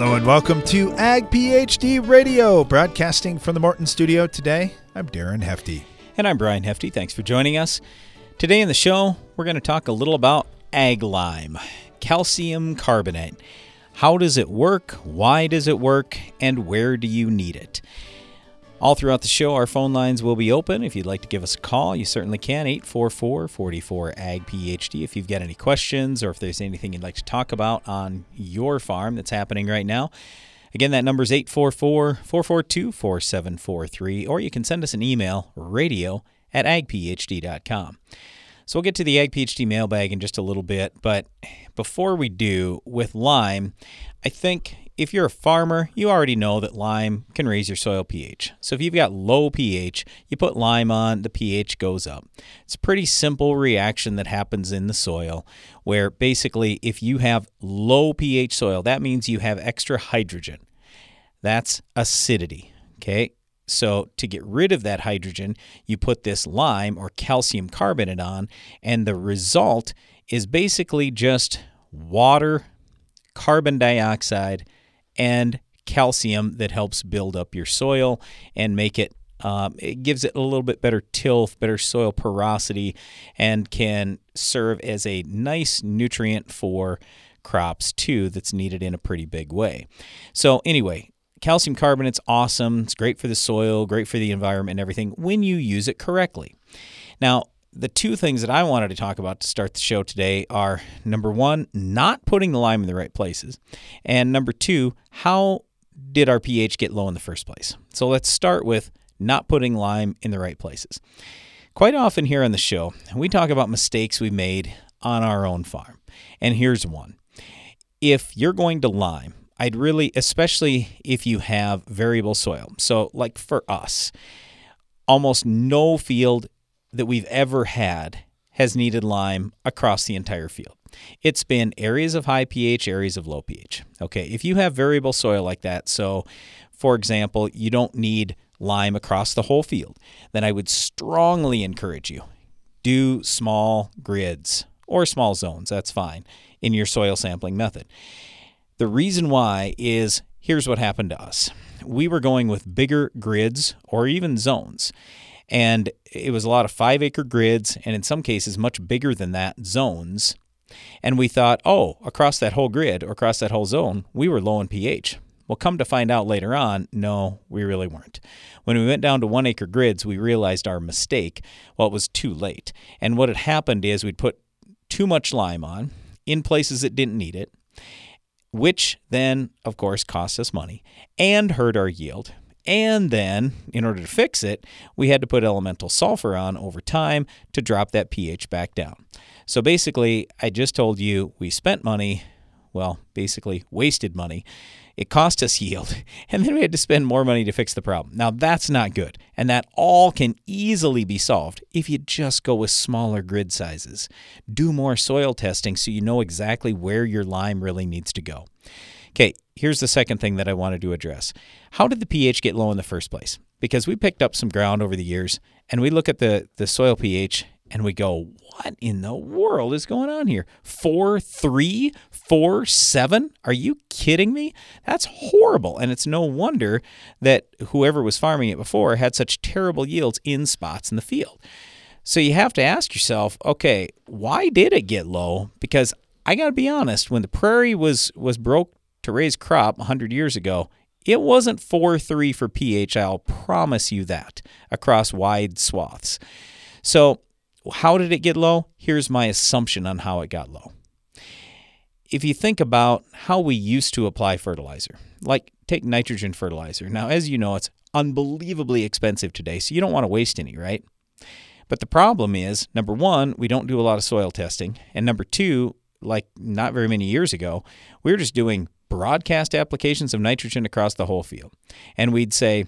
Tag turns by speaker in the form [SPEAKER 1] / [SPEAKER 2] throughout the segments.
[SPEAKER 1] Hello and welcome to Ag PhD Radio, broadcasting from the Morton Studio. Today, I'm Darren Hefty.
[SPEAKER 2] And I'm Brian Hefty. Thanks for joining us. Today in the show, we're going to talk a little about ag lime, calcium carbonate. How does it work? Why does it work? And where do you need it? All throughout the show, our phone lines will be open. If you'd like to give us a call, you certainly can. 844 44 AG PhD. If you've got any questions or if there's anything you'd like to talk about on your farm that's happening right now. Again, that number is 844 442 4743, or you can send us an email, radio at agphd.com. So we'll get to the Ag PhD mailbag in just a little bit, but before we do, with lime, I think if you're a farmer, you already know that lime can raise your soil pH. So if you've got low pH, you put lime on, the pH goes up. It's a pretty simple reaction that happens in the soil where basically if you have low pH soil, that means you have extra hydrogen. That's acidity, okay? So, to get rid of that hydrogen, you put this lime or calcium carbonate on, and the result is basically just water, carbon dioxide, and calcium that helps build up your soil and make it um, it gives it a little bit better tilth, better soil porosity, and can serve as a nice nutrient for crops too that's needed in a pretty big way. So, anyway, calcium carbonate's awesome. It's great for the soil, great for the environment and everything when you use it correctly. Now, the two things that I wanted to talk about to start the show today are number one, not putting the lime in the right places, and number two, how did our pH get low in the first place? So let's start with not putting lime in the right places. Quite often here on the show, we talk about mistakes we made on our own farm. And here's one. If you're going to lime, I'd really, especially if you have variable soil. So, like for us, almost no field that we've ever had has needed lime across the entire field. It's been areas of high pH, areas of low pH. Okay, if you have variable soil like that, so for example, you don't need lime across the whole field, then I would strongly encourage you do small grids or small zones, that's fine, in your soil sampling method. The reason why is here's what happened to us. We were going with bigger grids or even zones and it was a lot of five acre grids, and in some cases, much bigger than that, zones. And we thought, oh, across that whole grid or across that whole zone, we were low in pH. Well, come to find out later on, no, we really weren't. When we went down to one acre grids, we realized our mistake. Well, it was too late. And what had happened is we'd put too much lime on in places that didn't need it, which then, of course, cost us money and hurt our yield. And then, in order to fix it, we had to put elemental sulfur on over time to drop that pH back down. So basically, I just told you we spent money, well, basically wasted money. It cost us yield, and then we had to spend more money to fix the problem. Now, that's not good, and that all can easily be solved if you just go with smaller grid sizes. Do more soil testing so you know exactly where your lime really needs to go. Okay, here's the second thing that I wanted to address. How did the pH get low in the first place? Because we picked up some ground over the years and we look at the, the soil pH and we go, what in the world is going on here? Four, three, four, seven? Are you kidding me? That's horrible. And it's no wonder that whoever was farming it before had such terrible yields in spots in the field. So you have to ask yourself, okay, why did it get low? Because I got to be honest, when the prairie was was broke to raise crop 100 years ago, it wasn't 4 3 for pH, I'll promise you that, across wide swaths. So, how did it get low? Here's my assumption on how it got low. If you think about how we used to apply fertilizer, like take nitrogen fertilizer. Now, as you know, it's unbelievably expensive today, so you don't want to waste any, right? But the problem is number one, we don't do a lot of soil testing. And number two, like not very many years ago, we were just doing broadcast applications of nitrogen across the whole field. And we'd say,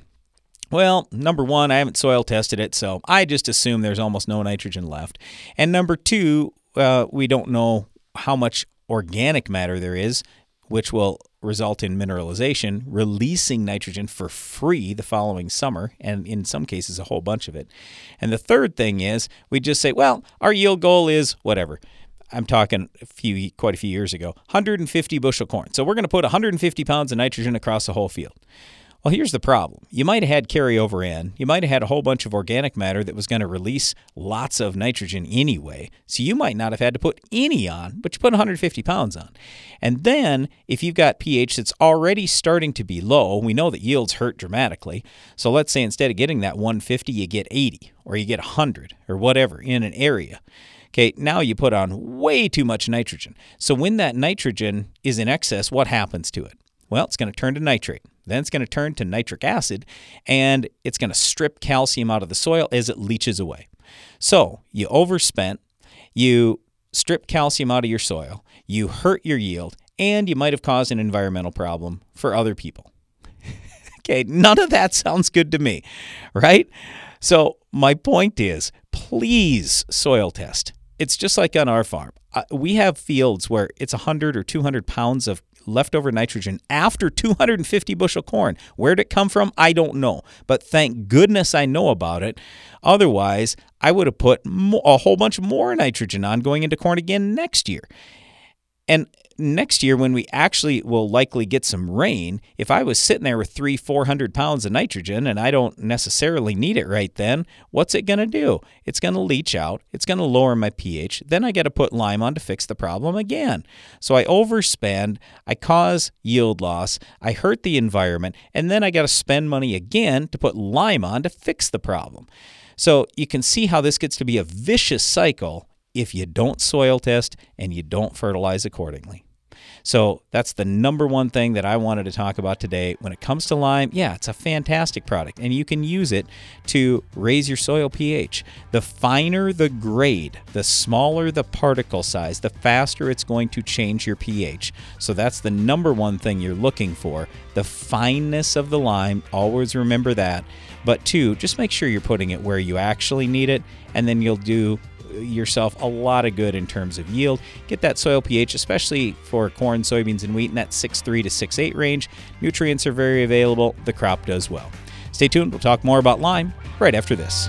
[SPEAKER 2] well, number one, I haven't soil tested it, so I just assume there's almost no nitrogen left. And number two, uh, we don't know how much organic matter there is, which will result in mineralization, releasing nitrogen for free the following summer, and in some cases, a whole bunch of it. And the third thing is we just say, well, our yield goal is whatever. I'm talking a few, quite a few years ago, 150 bushel corn. So we're going to put 150 pounds of nitrogen across the whole field. Well, here's the problem. You might have had carryover in. You might have had a whole bunch of organic matter that was going to release lots of nitrogen anyway. So you might not have had to put any on, but you put 150 pounds on. And then if you've got pH that's already starting to be low, we know that yields hurt dramatically. So let's say instead of getting that 150, you get 80 or you get 100 or whatever in an area. Okay, now you put on way too much nitrogen. So when that nitrogen is in excess, what happens to it? Well, it's going to turn to nitrate. Then it's going to turn to nitric acid and it's going to strip calcium out of the soil as it leaches away. So you overspent, you strip calcium out of your soil, you hurt your yield, and you might have caused an environmental problem for other people. okay, none of that sounds good to me, right? So my point is please soil test. It's just like on our farm. Uh, we have fields where it's 100 or 200 pounds of leftover nitrogen after 250 bushel corn. Where'd it come from? I don't know. But thank goodness I know about it. Otherwise, I would have put a whole bunch more nitrogen on going into corn again next year. And next year, when we actually will likely get some rain, if I was sitting there with three, 400 pounds of nitrogen and I don't necessarily need it right then, what's it going to do? It's going to leach out. It's going to lower my pH. Then I got to put lime on to fix the problem again. So I overspend, I cause yield loss, I hurt the environment, and then I got to spend money again to put lime on to fix the problem. So you can see how this gets to be a vicious cycle if you don't soil test and you don't fertilize accordingly. So that's the number one thing that I wanted to talk about today. When it comes to lime, yeah, it's a fantastic product, and you can use it to raise your soil pH. The finer the grade, the smaller the particle size, the faster it's going to change your pH. So that's the number one thing you're looking for the fineness of the lime. Always remember that. But two, just make sure you're putting it where you actually need it, and then you'll do yourself a lot of good in terms of yield. Get that soil pH, especially for corn, soybeans, and wheat, in that 6.3 to 6.8 range. Nutrients are very available. The crop does well. Stay tuned. We'll talk more about lime right after this.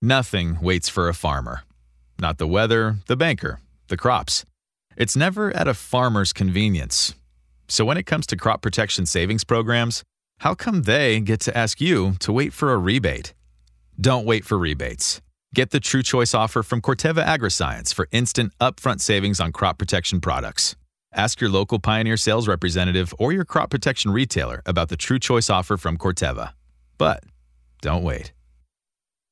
[SPEAKER 3] Nothing waits for a farmer. Not the weather, the banker, the crops. It's never at a farmer's convenience. So when it comes to crop protection savings programs, how come they get to ask you to wait for a rebate? Don't wait for rebates. Get the True Choice offer from Corteva Agriscience for instant upfront savings on crop protection products. Ask your local Pioneer sales representative or your crop protection retailer about the True Choice offer from Corteva. But don't wait.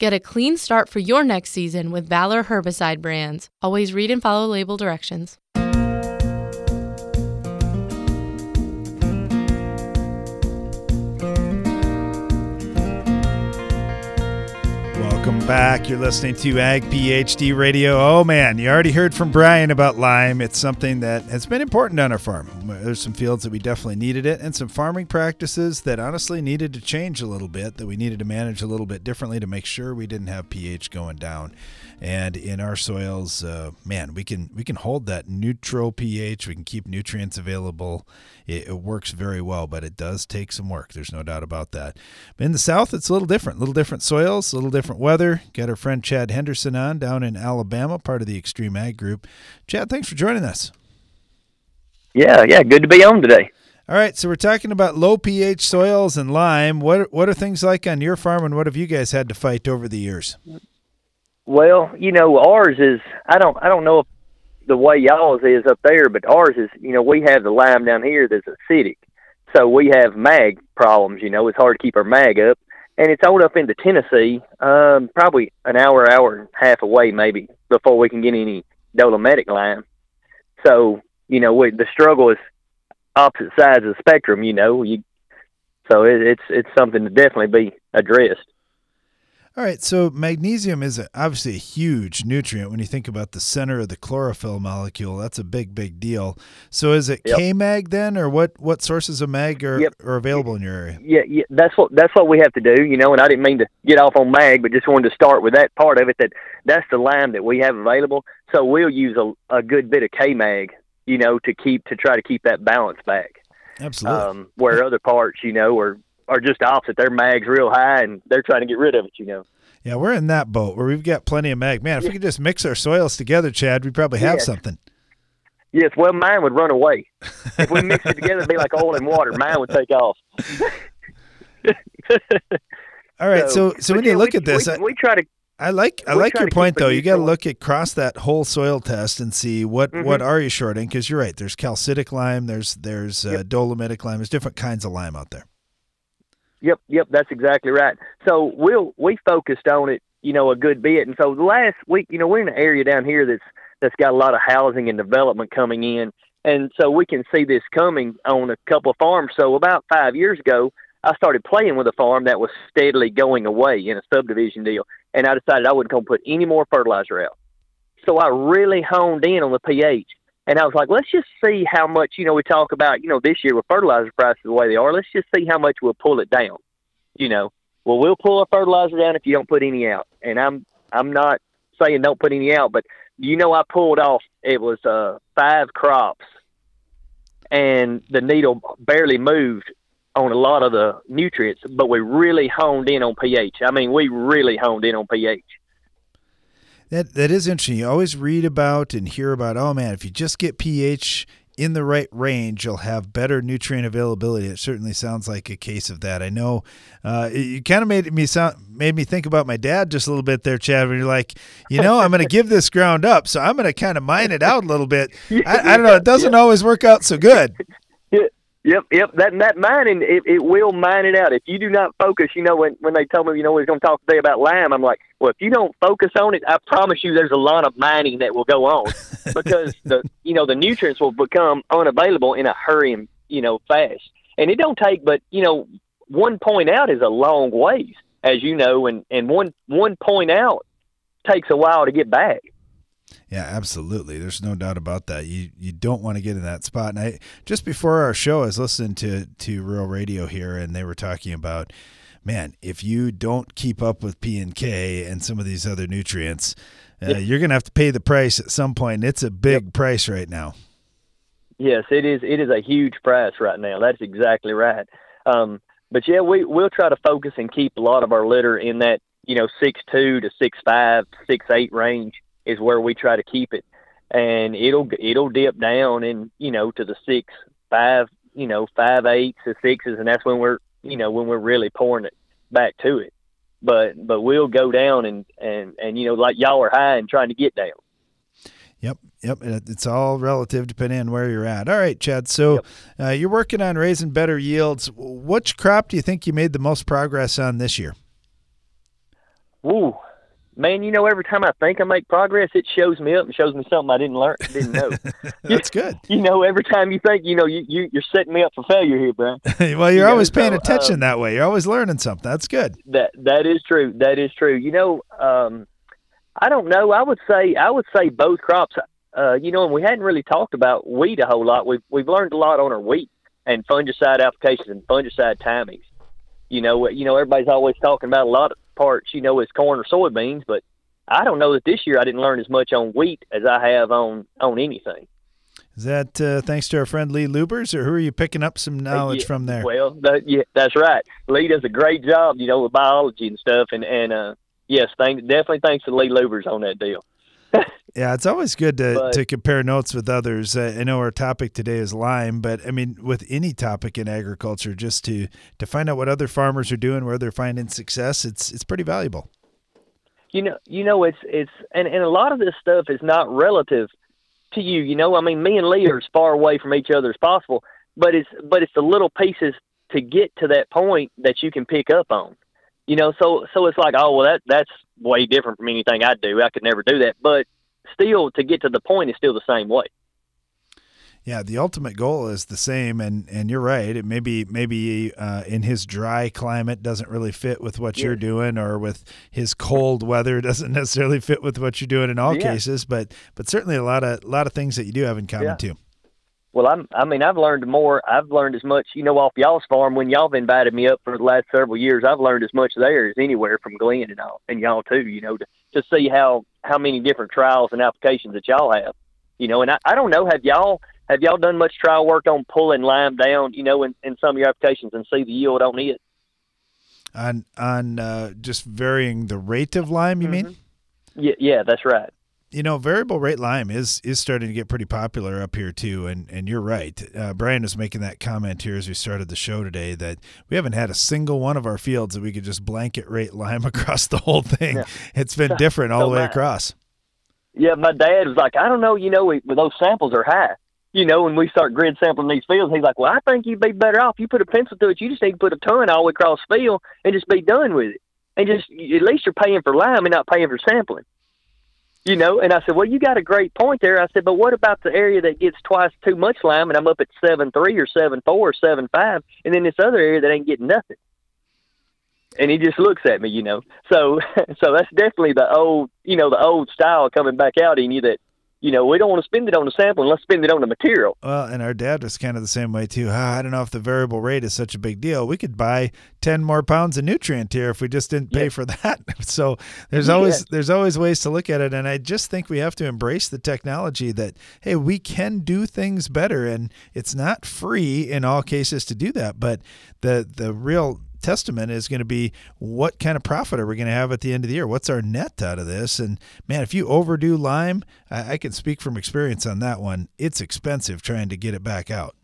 [SPEAKER 4] Get a clean start for your next season with Valor herbicide brands. Always read and follow label directions.
[SPEAKER 1] Welcome back. You're listening to Ag PhD Radio. Oh man, you already heard from Brian about lime. It's something that has been important on our farm. There's some fields that we definitely needed it, and some farming practices that honestly needed to change a little bit, that we needed to manage a little bit differently to make sure we didn't have pH going down. And in our soils, uh, man, we can we can hold that neutral pH. We can keep nutrients available. It, it, works very well, but it does take some work. There's no doubt about that. But in the south, it's a little different. A little different soils, a little different weather. Got our friend Chad Henderson on down in Alabama, part of the Extreme Ag Group. Chad, thanks for joining us.
[SPEAKER 5] Yeah, yeah, good to be on today.
[SPEAKER 1] All right, so we're talking about low pH soils and lime. What what are things like on your farm, and what have you guys had to fight over the years?
[SPEAKER 5] Well, you know, ours is I don't I don't know if the way y'all's is up there, but ours is you know we have the lime down here that's acidic, so we have mag problems. You know, it's hard to keep our mag up, and it's on up into Tennessee, um, probably an hour, hour and a half away maybe before we can get any dolomitic lime. So you know, we, the struggle is opposite sides of the spectrum. You know, you so it, it's it's something to definitely be addressed.
[SPEAKER 1] All right, so magnesium is obviously a huge nutrient when you think about the center of the chlorophyll molecule. That's a big, big deal. So is it yep. K-mag then, or what? What sources of mag are, yep. are available in your area?
[SPEAKER 5] Yeah, yeah, that's what that's what we have to do. You know, and I didn't mean to get off on mag, but just wanted to start with that part of it. That that's the lime that we have available. So we'll use a, a good bit of K-mag you know, to keep to try to keep that balance back.
[SPEAKER 1] Absolutely. Um,
[SPEAKER 5] where other parts, you know, are are just opposite. Their mag's real high, and they're trying to get rid of it. You know.
[SPEAKER 1] Yeah, we're in that boat where we've got plenty of mag. Man, if yeah. we could just mix our soils together, Chad, we'd probably have something.
[SPEAKER 5] Yes, well, mine would run away. if we mix it together, it'd be like oil and water. Mine would take off.
[SPEAKER 1] All right, so so, so when you look
[SPEAKER 5] we,
[SPEAKER 1] at this,
[SPEAKER 5] we,
[SPEAKER 1] I,
[SPEAKER 5] we try to
[SPEAKER 1] I like I like your point though. You got to look across that whole soil test and see what mm-hmm. what are you shorting because you're right. There's calcitic lime. There's there's uh, dolomitic lime. There's different kinds of lime out there.
[SPEAKER 5] Yep, yep, that's exactly right. So we'll we focused on it, you know, a good bit. And so last week, you know, we're in an area down here that's that's got a lot of housing and development coming in, and so we can see this coming on a couple of farms. So about five years ago, I started playing with a farm that was steadily going away in a subdivision deal, and I decided I wasn't going to put any more fertilizer out. So I really honed in on the pH, and I was like, let's just see how much. You know, we talk about you know this year with fertilizer prices the way they are. Let's just see how much we'll pull it down. You know, well we'll pull a fertilizer down if you don't put any out, and I'm I'm not saying don't put any out, but you know I pulled off it was uh five crops and the needle barely moved on a lot of the nutrients, but we really honed in on pH. I mean, we really honed in on pH.
[SPEAKER 1] That that is interesting. You always read about and hear about, oh man, if you just get pH in the right range, you'll have better nutrient availability. It certainly sounds like a case of that. I know uh, you kind of made me sound made me think about my dad just a little bit there, Chad. When you're like, you know, I'm going to give this ground up, so I'm going to kind of mine it out a little bit. I, I don't know. It doesn't always work out so good.
[SPEAKER 5] Yep, yep. That that mining it, it will mine it out. If you do not focus, you know, when when they told me, you know, we are going to talk today about lime, I'm like, well, if you don't focus on it, I promise you, there's a lot of mining that will go on because the you know the nutrients will become unavailable in a hurry and you know fast. And it don't take, but you know, one point out is a long ways, as you know, and and one one point out takes a while to get back.
[SPEAKER 1] Yeah, absolutely. There's no doubt about that. You you don't want to get in that spot. And I just before our show, I was listening to to Real Radio here, and they were talking about, man, if you don't keep up with P and K and some of these other nutrients, uh, you're going to have to pay the price at some point. And it's a big yep. price right now.
[SPEAKER 5] Yes, it is. It is a huge price right now. That's exactly right. Um, but yeah, we we'll try to focus and keep a lot of our litter in that you know six two to six five, six eight range is where we try to keep it, and it'll it'll dip down and you know to the six five you know five eights to sixes, and that's when we're you know when we're really pouring it back to it. But but we'll go down and and and you know like y'all are high and trying to get down.
[SPEAKER 1] Yep, yep. It's all relative depending on where you're at. All right, Chad. So yep. uh, you're working on raising better yields. Which crop do you think you made the most progress on this year?
[SPEAKER 5] Ooh, man, you know, every time I think I make progress, it shows me up and shows me something I didn't learn, didn't know.
[SPEAKER 1] That's good.
[SPEAKER 5] You know, every time you think, you know, you, you you're setting me up for failure here, Brian.
[SPEAKER 1] well, you're you always know, paying so, attention um, that way. You're always learning something. That's good.
[SPEAKER 5] That that is true. That is true. You know, um, I don't know. I would say I would say both crops. Uh, you know, and we hadn't really talked about wheat a whole lot. We've we've learned a lot on our wheat and fungicide applications and fungicide timings. You know, you know, everybody's always talking about a lot of parts. You know, is corn or soybeans, but I don't know that this year I didn't learn as much on wheat as I have on on anything.
[SPEAKER 1] Is that uh, thanks to our friend Lee Lubbers, or who are you picking up some knowledge
[SPEAKER 5] yeah,
[SPEAKER 1] from there?
[SPEAKER 5] Well, that, yeah, that's right. Lee does a great job, you know, with biology and stuff, and and uh, yes, thank, definitely thanks to Lee Lubbers on that deal.
[SPEAKER 1] Yeah, it's always good to,
[SPEAKER 5] But-
[SPEAKER 1] to compare notes with others. Uh, I know our topic today is lime, but I mean, with any topic in agriculture, just to to find out what other farmers are doing, where they're finding success, it's it's pretty valuable.
[SPEAKER 5] you know you know it's it's and, and a lot of this stuff is not relative to you you know i mean me and lee are as far away from each other as possible but it's but it's the little pieces to get to that point that you can pick up on you know so so it's like oh well that that's way different from anything i do i could never do that but still to get to the point is still the same way
[SPEAKER 1] Yeah, the ultimate goal is the same, and and you're right. It maybe maybe uh, in his dry climate doesn't really fit with what you're doing, or with his cold weather doesn't necessarily fit with what you're doing in all
[SPEAKER 5] Yeah.
[SPEAKER 1] cases. But but certainly a lot of a lot of things that you do have in common
[SPEAKER 5] Yeah.
[SPEAKER 1] too.
[SPEAKER 5] Well, I'm. I mean, I've learned more. I've learned as much, you know, off y'all's farm when y'all have invited me up for the last several years. I've learned as much there as anywhere from Glenn and all, and y'all too. You know, to to see how how many different trials and applications that y'all have. You know, and I, I don't know. Have y'all have y'all done much trial work on pulling lime down? You know, in, in some of your applications and see the yield on it.
[SPEAKER 1] On on uh, just varying the rate of lime, you mean?
[SPEAKER 5] Yeah, yeah, that's right.
[SPEAKER 1] You know, variable rate lime is is starting to get pretty popular up here too, and and you're right. Uh, Brian was making that comment here as we started the show today that we haven't had a single one of our fields that we could just blanket rate lime across the whole thing.
[SPEAKER 5] Yeah.
[SPEAKER 1] It's been different all
[SPEAKER 5] So
[SPEAKER 1] the way
[SPEAKER 5] my-
[SPEAKER 1] across.
[SPEAKER 5] Yeah, my dad was like, I don't know, you know, we, those samples are high. You know, when we start grid sampling these fields, he's like, well, I think you'd be better off. You put a pencil through it. You just need to put a ton all the way across the field and just be done with it. And just, at least you're paying for lime and not paying for sampling. You know, and I said, well, you got a great point there. I said, but what about the area that gets twice too much lime and I'm up at seven three or seven four or seven five, and then this other area that ain't getting nothing? And he just looks at me, you know. So, so that's definitely the old, you know, the old style coming back out in you that, you know, we don't want to spend it on the sampling. Let's spend it on the material.
[SPEAKER 1] Well, and our dad was kind of the same way too. Ah, I don't know if the variable rate is such a big deal. We could buy ten more pounds of nutrient here if we just didn't pay
[SPEAKER 5] Yeah.
[SPEAKER 1] for that. So there's
[SPEAKER 5] Yeah.
[SPEAKER 1] always there's always ways to look at it, and I just think we have to embrace the technology that hey, we can do things better, and it's not free in all cases to do that. But the the real testament is going to be what kind of profit are we going to have at the end of the year? What's our net out of this? And man, if you overdo lime, I, I can speak from experience on that one. It's expensive trying to get it back out.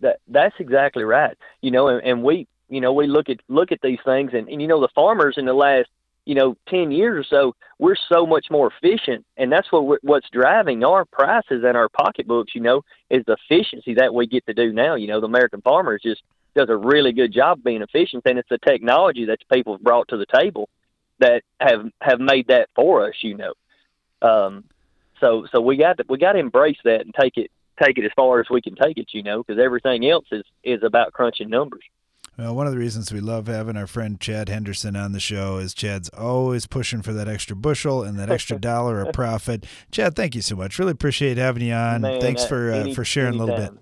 [SPEAKER 5] That that's exactly right. You know, and, and we, you know, we look at look at these things, and, and you know, the farmers in the last, you know, ten years or so, we're so much more efficient, and that's what what's driving our prices and our pocketbooks. You know, is the efficiency that we get to do now. You know, the American farmer is just does a really good job being efficient, and it's the technology that people have brought to the table that have have made that for us. You know, um, so so we got to we got to embrace that and take it take it as far as we can take it. You know, because everything else is is about crunching numbers.
[SPEAKER 1] Well, one of the reasons we love having our friend Chad Henderson on the show is Chad's always pushing for that extra bushel and that extra dollar of profit. Chad, thank you so much. Really appreciate having you on.
[SPEAKER 5] Man,
[SPEAKER 1] Thanks
[SPEAKER 5] uh,
[SPEAKER 1] for uh,
[SPEAKER 5] any-
[SPEAKER 1] for sharing a little bit.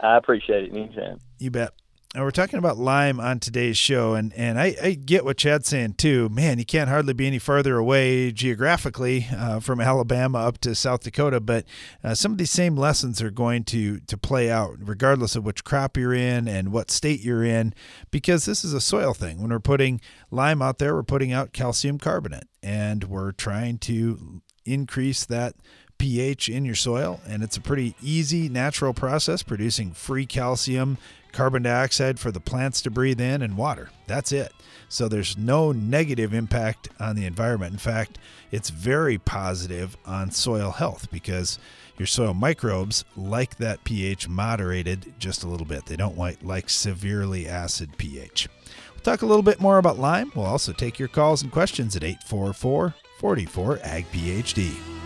[SPEAKER 5] I appreciate it anytime.
[SPEAKER 1] You bet. Now we're talking about lime on today's show, and and I, I get what Chad's saying too. Man, you can't hardly be any farther away geographically uh, from Alabama up to South Dakota, but uh, some of these same lessons are going to to play out regardless of which crop you're in and what state you're in, because this is a soil thing. When we're putting lime out there, we're putting out calcium carbonate, and we're trying to increase that pH in your soil, and it's a pretty easy, natural process producing free calcium, carbon dioxide for the plants to breathe in, and water. That's it. So there's no negative impact on the environment. In fact, it's very positive on soil health because your soil microbes like that pH moderated just a little bit. They don't like, severely acid pH. We'll talk a little bit more about lime. We'll also take your calls and questions at 844 44 Ag PhD.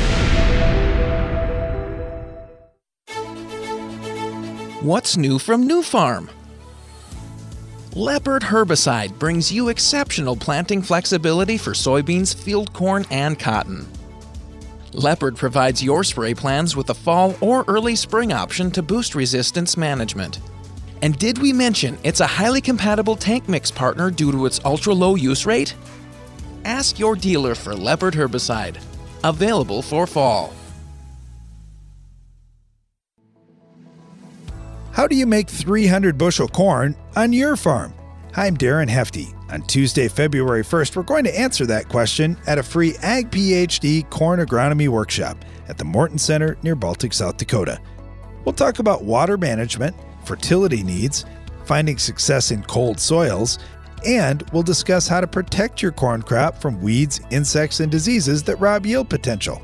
[SPEAKER 6] What's new from Nufarm? Leopard herbicide brings you exceptional planting flexibility for soybeans, field corn, and cotton. Leopard provides your spray plans with a fall or early spring option to boost resistance management. And did we mention it's a highly compatible tank mix partner due to its ultra low use rate? Ask your dealer for Leopard herbicide. Available for fall.
[SPEAKER 1] How do you make 300 bushel corn on your farm? I'm Darren Hefty. On Tuesday, February 1st, we're going to answer that question at a free Ag PhD corn agronomy workshop at the Morton Center near Baltic, South Dakota. We'll talk about water management, fertility needs, finding success in cold soils, and we'll discuss how to protect your corn crop from weeds, insects, and diseases that rob yield potential.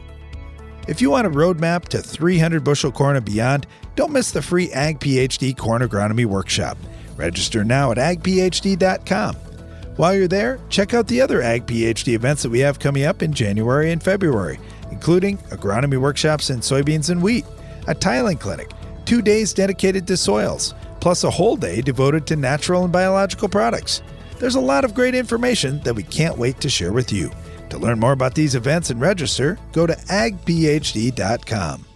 [SPEAKER 1] If you want a roadmap to 300 bushel corn and beyond, don't miss the free Ag PhD Corn Agronomy Workshop. Register now at agphd.com. While you're there, check out the other Ag PhD events that we have coming up in January and February, including agronomy workshops in soybeans and wheat, a tiling clinic, two days dedicated to soils, plus a whole day devoted to natural and biological products. There's a lot of great information that we can't wait to share with you. To learn more about these events and register, go to agphd.com.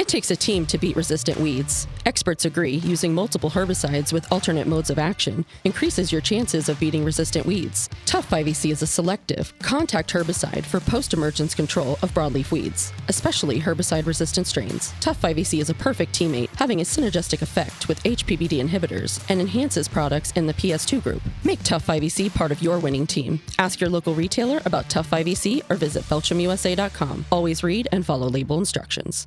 [SPEAKER 7] It takes a team to beat resistant weeds. Experts agree using multiple herbicides with alternate modes of action increases your chances of beating resistant weeds. Tough 5EC is a selective, contact herbicide for post emergence control of broadleaf weeds, especially herbicide resistant strains. Tough 5EC is a perfect teammate, having a synergistic effect with HPPD inhibitors and enhances products in the PS2 group. Make Tough 5EC part of your winning team. Ask your local retailer about Tough 5EC or visit BelchimUSA.com. Always read and follow label instructions.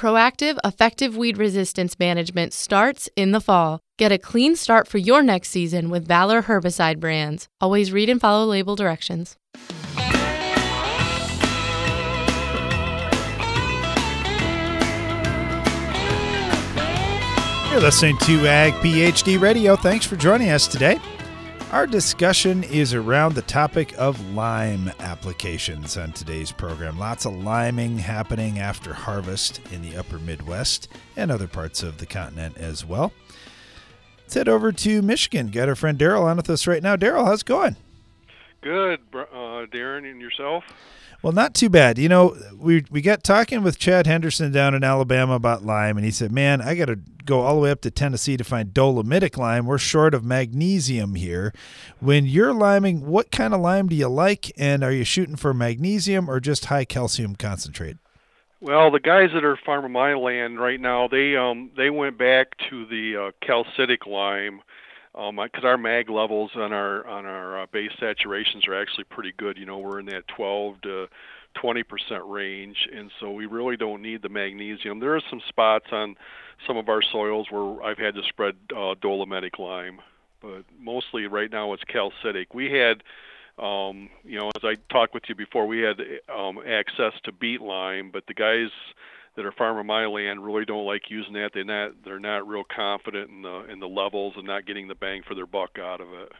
[SPEAKER 4] Proactive, effective weed resistance management starts in the fall. Get a clean start for your next season with Valor herbicide brands. Always read and follow label directions.
[SPEAKER 1] You're listening to Ag PhD Radio. Thanks for joining us today. Our discussion is around the topic of lime applications on today's program. Lots of liming happening after harvest in the upper Midwest and other parts of the continent as well. Let's head over to Michigan. Got our friend Daryl on with us right now. Daryl, how's it going?
[SPEAKER 8] Good, uh, Darren, and yourself?
[SPEAKER 1] Well, not too bad. You know, we we got talking with Chad Henderson down in Alabama about lime, and he said, "Man, I got to go all the way up to Tennessee to find dolomitic lime. We're short of magnesium here. When you're liming, what kind of lime do you like, and are you shooting for magnesium or just high calcium concentrate?"
[SPEAKER 8] Well, the guys that are farming my land right now, they um they went back to the uh, calcitic lime because um, our mag levels on our on our uh, base saturations are actually pretty good. You know, we're in that 12 to 20 percent range, and so we really don't need the magnesium. There are some spots on some of our soils where I've had to spread uh, dolomitic lime, but mostly right now it's calcitic. We had um, you know, as I talked with you before, we had um, access to beet lime, but the guys that are farming my land really don't like using that. They're not they're not real confident in the in the levels and not getting the bang for their buck out of it.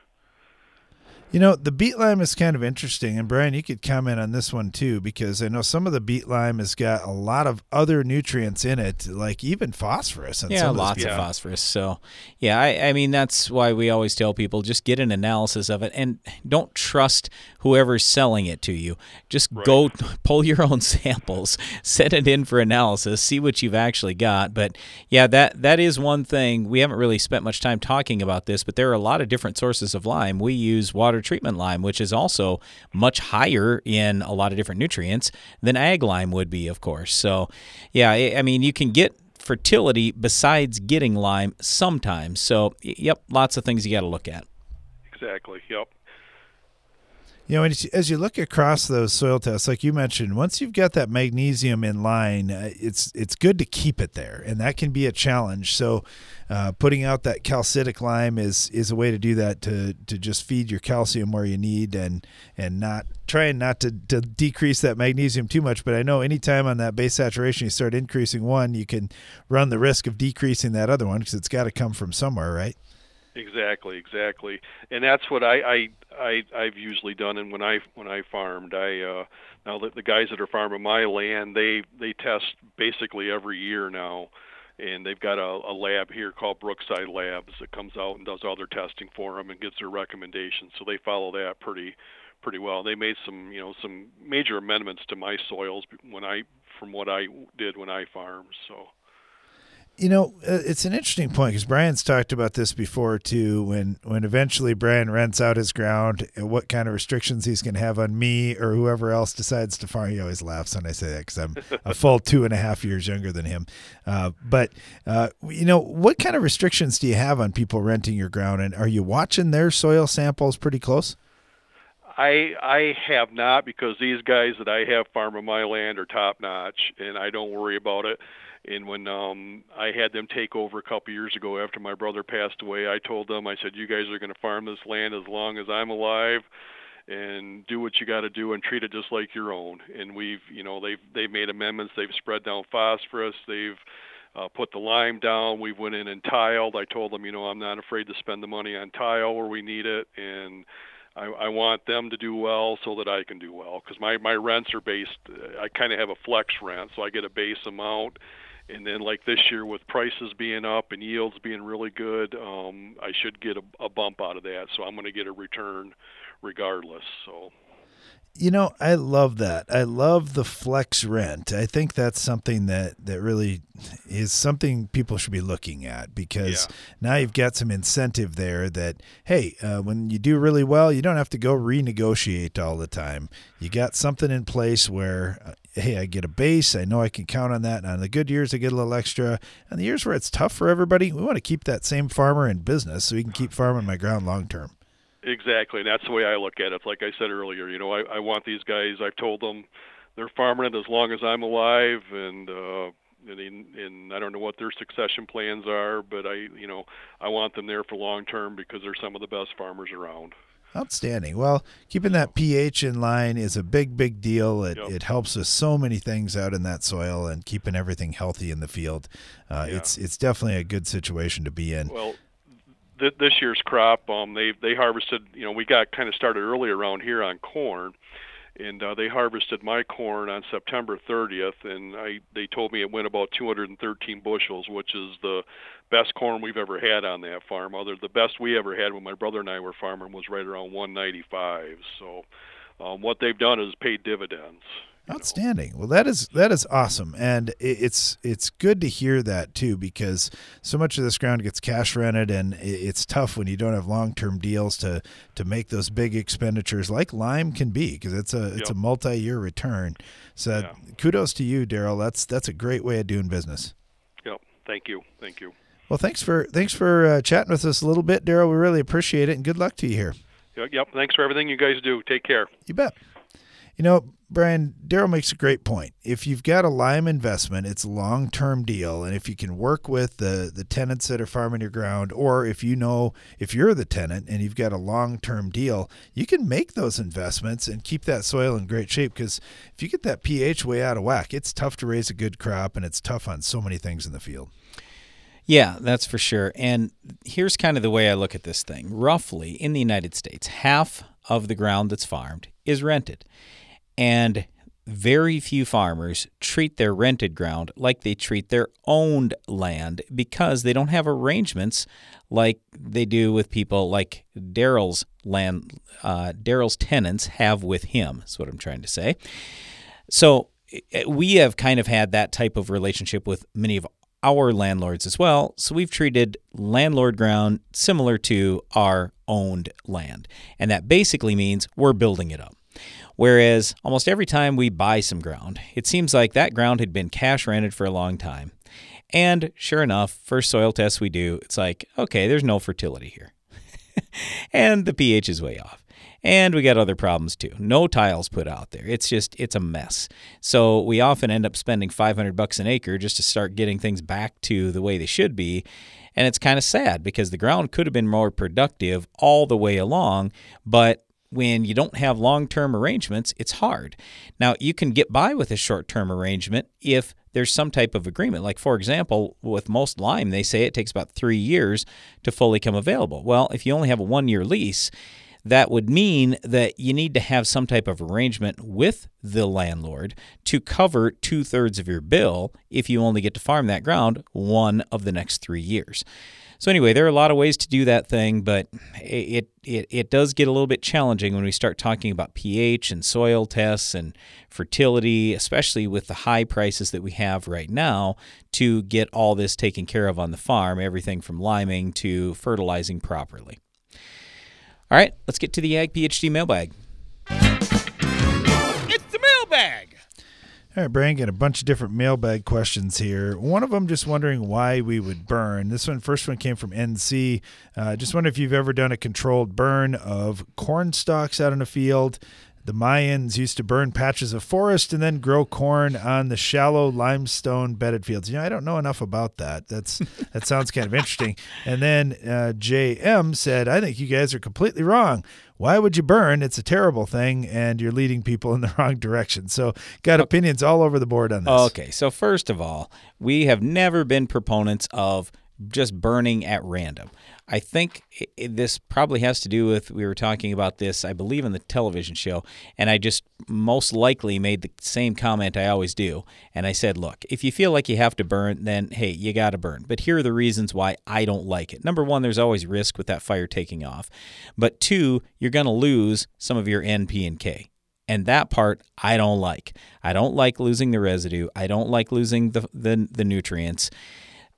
[SPEAKER 1] You know, the beet lime is kind of interesting, and Brian, you could comment on this one too, because I know some of the beet lime has got a lot of other nutrients in it, like even phosphorus.
[SPEAKER 2] yeah, lots of phosphorus. So, yeah, I, I, mean that's why we always tell people just get an analysis of it, and don't trust whoever's selling it to you. Just right. go pull your own samples, set it in for analysis, see what you've actually got. But yeah, that that is one thing we haven't really spent much time talking about this, but there are a lot of different sources of lime. We use water treatment lime, which is also much higher in a lot of different nutrients than ag lime would be, of course. So, yeah, I mean, you can get fertility besides getting lime sometimes. So, yep, lots of things you got to look at.
[SPEAKER 8] Exactly. Yep.
[SPEAKER 1] You know, as you look across those soil tests, like you mentioned, once you've got that magnesium in line, uh, it's it's good to keep it there, and that can be a challenge. So, uh, putting out that calcitic lime is is a way to do that to to just feed your calcium where you need, and and not trying not to, to decrease that magnesium too much. But I know anytime on that base saturation you start increasing one, you can run the risk of decreasing that other one because it's got to come from somewhere, right?
[SPEAKER 8] Exactly, exactly, and that's what I, I I I've usually done. And when I when I farmed, I uh, now the, the guys that are farming my land, they they test basically every year now, and they've got a, a lab here called Brookside Labs that comes out and does all their testing for them and gives their recommendations. So they follow that pretty pretty well. They made some you know some major amendments to my soils when I from what I did when I farmed. So.
[SPEAKER 1] You know, uh, it's an interesting point because Brian's talked about this before too. When when eventually Brian rents out his ground, uh, what kind of restrictions he's going to have on me or whoever else decides to farm. He always laughs when I say that because I'm a full two and a half years younger than him. Uh, but uh, you know, what kind of restrictions do you have on people renting your ground, and are you watching their soil samples pretty close?
[SPEAKER 8] I I have not because these guys that I have farming my land are top notch, and I don't worry about it and when um I had them take over a couple years ago after my brother passed away, I told them I said you guys are going to farm this land as long as I'm alive and do what you got to do and treat it just like your own. And we've, you know, they've they've made amendments, they've spread down phosphorus, they've uh, put the lime down. We went in and tiled. I told them, you know, I'm not afraid to spend the money on tile where we need it, and I, I want them to do well so that I can do well. Because my my rents are based. I kind of have a flex rent, so I get a base amount, and then like this year with prices being up and yields being really good, um, I should get a, a bump out of that. So I'm going to get a return regardless. So.
[SPEAKER 1] You know, I love that. I love the flex rent. I think that's something that that really is something people should be looking at because yeah. now you've got some incentive there that hey, uh, when you do really well, you don't have to go renegotiate all the time. You got something in place where uh, hey, I get a base. I know I can count on that. And on the good years, I get a little extra. And the years where it's tough for everybody, we want to keep that same farmer in business so he can keep farming my ground long term.
[SPEAKER 8] Exactly. And that's the way I look at it. Like I said earlier, you know, I, I want these guys, I've told them they're farming it as long as I'm alive. And, uh, and, and I don't know what their succession plans are, but I, you know, I want them there for long term because they're some of the best farmers around.
[SPEAKER 1] Outstanding. Well, keeping that pH in line is a big, big deal. It, yep. it helps with so many things out in that soil and keeping everything healthy in the field. Uh, yeah. It's it's definitely a good situation to be in.
[SPEAKER 8] Well, th- this year's crop, um, they they harvested. You know, we got kind of started early around here on corn, and uh, they harvested my corn on September 30th, and I they told me it went about 213 bushels, which is the best corn we've ever had on that farm. Other the best we ever had when my brother and I were farming was right around 195. So um, what they've done is paid dividends.
[SPEAKER 1] Outstanding. Well, that is that is awesome, and it's it's good to hear that too because so much of this ground gets cash rented, and it's tough when you don't have long term deals to to make those big expenditures like lime can be because it's a it's yep. a multi year return. So yeah. kudos to you, Daryl. That's that's a great way of doing business.
[SPEAKER 8] Yep. Thank you. Thank you.
[SPEAKER 1] Well, thanks for thanks for uh, chatting with us a little bit, Daryl. We really appreciate it, and good luck to you here.
[SPEAKER 8] Yep. Thanks for everything you guys do. Take care.
[SPEAKER 1] You bet. You know, Brian, Daryl makes a great point. If you've got a lime investment, it's a long term deal. And if you can work with the, the tenants that are farming your ground, or if you know if you're the tenant and you've got a long term deal, you can make those investments and keep that soil in great shape. Because if you get that pH way out of whack, it's tough to raise a good crop and it's tough on so many things in the field.
[SPEAKER 2] Yeah, that's for sure. And here's kind of the way I look at this thing. Roughly in the United States, half of the ground that's farmed is rented. And very few farmers treat their rented ground like they treat their owned land because they don't have arrangements like they do with people like Daryl's land, uh, Daryl's tenants have with him. That's what I'm trying to say. So eh, we have kind of had that type of relationship with many of our landlords as well. So we've treated landlord ground similar to our owned land. And that basically means we're building it up. Whereas almost every time we buy some ground, it seems like that ground had been cash rented for a long time. And sure enough, first soil test we do, it's like, okay, there's no fertility here. and the pH is way off. And we got other problems too. No tiles put out there. It's just it's a mess. So we often end up spending 500 bucks an acre just to start getting things back to the way they should be. And it's kind of sad because the ground could have been more productive all the way along, but when you don't have long term arrangements, it's hard. Now, you can get by with a short term arrangement if there's some type of agreement. Like, for example, with most lime, they say it takes about three years to fully come available. Well, if you only have a one year lease, that would mean that you need to have some type of arrangement with the landlord to cover two thirds of your bill if you only get to farm that ground one of the next three years. So anyway, there are a lot of ways to do that thing, but it, it it does get a little bit challenging when we start talking about pH and soil tests and fertility, especially with the high prices that we have right now to get all this taken care of on the farm, everything from liming to fertilizing properly. All right, let's get to the Ag PhD mailbag.
[SPEAKER 9] It's the mailbag.
[SPEAKER 1] All right, Brian, got a bunch of different mailbag questions here. One of them just wondering why we would burn. This one, first one came from NC. Uh, just wonder if you've ever done a controlled burn of corn stalks out in a field. The Mayans used to burn patches of forest and then grow corn on the shallow limestone bedded fields. You know, I don't know enough about that. That's that sounds kind of interesting. And then uh, JM said, "I think you guys are completely wrong. Why would you burn? It's a terrible thing, and you're leading people in the wrong direction." So, got opinions all over the board on this.
[SPEAKER 2] Okay, so first of all, we have never been proponents of just burning at random. I think it, this probably has to do with we were talking about this, I believe, in the television show, and I just most likely made the same comment I always do. And I said, look, if you feel like you have to burn, then hey, you got to burn. But here are the reasons why I don't like it. Number one, there's always risk with that fire taking off. But two, you're going to lose some of your N, P, and K. And that part I don't like. I don't like losing the residue. I don't like losing the, the, the nutrients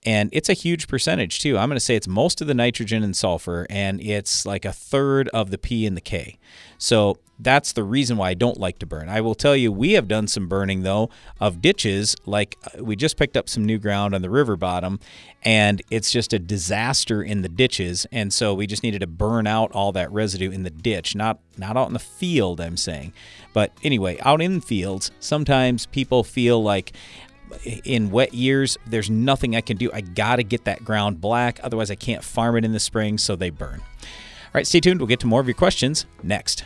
[SPEAKER 2] and it's a huge percentage too. I'm going to say it's most of the nitrogen and sulfur, and it's like a third of the P and the K. So that's the reason why I don't like to burn. I will tell you, we have done some burning though of ditches. Like uh, we just picked up some new ground on the river bottom, and it's just a disaster in the ditches. And so we just needed to burn out all that residue in the ditch, not not out in the field. I'm saying, but anyway, out in fields, sometimes people feel like in wet years, there's nothing I can do. I got to get that ground black. Otherwise, I can't farm it in the spring, so they burn. All right, stay tuned. We'll get to more of your questions next.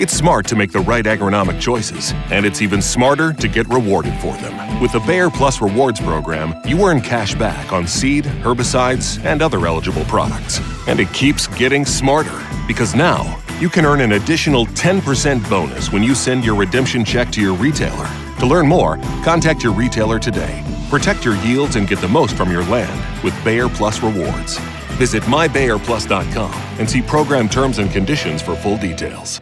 [SPEAKER 10] It's smart to make the right agronomic choices, and it's even smarter to get rewarded for them. With the Bayer Plus Rewards program, you earn cash back on seed, herbicides, and other eligible products. And it keeps getting smarter because now you can earn an additional 10% bonus when you send your redemption check to your retailer. To learn more, contact your retailer today. Protect your yields and get the most from your land with Bayer Plus Rewards. Visit mybayerplus.com and see program terms and conditions for full details.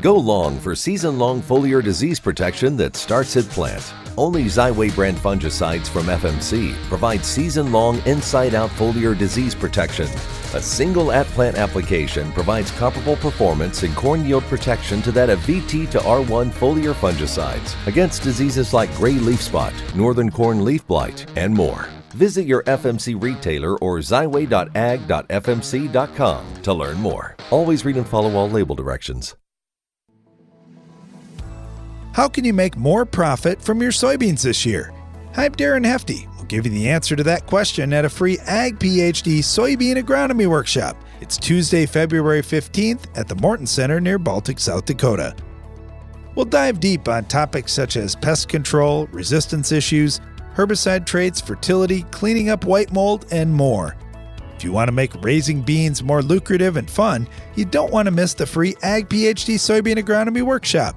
[SPEAKER 11] Go long for season long foliar disease protection that starts at plant. Only Xyway brand fungicides from FMC provide season long inside out foliar disease protection. A single at plant application provides comparable performance in corn yield protection to that of VT to R1 foliar fungicides against diseases like gray leaf spot, northern corn leaf blight, and more. Visit your FMC retailer or xyway.ag.fmc.com to learn more. Always read and follow all label directions.
[SPEAKER 1] How can you make more profit from your soybeans this year? I'm Darren Hefty. We'll give you the answer to that question at a free Ag PhD soybean agronomy workshop. It's Tuesday, February 15th at the Morton Center near Baltic, South Dakota. We'll dive deep on topics such as pest control, resistance issues, herbicide traits, fertility, cleaning up white mold, and more. If you want to make raising beans more lucrative and fun, you don't want to miss the free Ag PhD soybean agronomy workshop.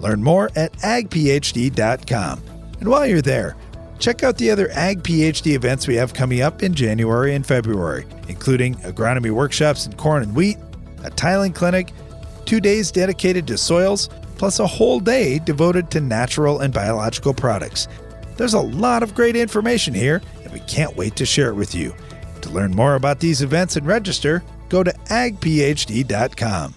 [SPEAKER 1] Learn more at agphd.com. And while you're there, check out the other Ag PhD events we have coming up in January and February, including agronomy workshops in corn and wheat, a tiling clinic, two days dedicated to soils, plus a whole day devoted to natural and biological products. There's a lot of great information here, and we can't wait to share it with you. To learn more about these events and register, go to agphd.com.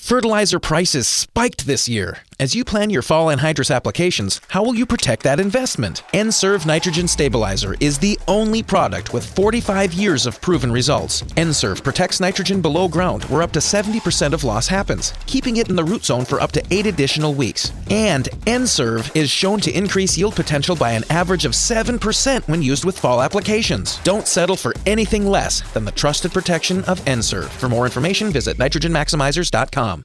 [SPEAKER 6] Fertilizer prices spiked this year, As you plan your fall anhydrous applications, how will you protect that investment? N-Serve Nitrogen Stabilizer is the only product with 45 years of proven results. N-Serve protects nitrogen below ground where up to 70% of loss happens, keeping it in the root zone for up to 8 additional weeks. And N-Serve is shown to increase yield potential by an average of 7% when used with fall applications. Don't settle for anything less than the trusted protection of N-Serve. For more information, visit nitrogenmaximizers.com.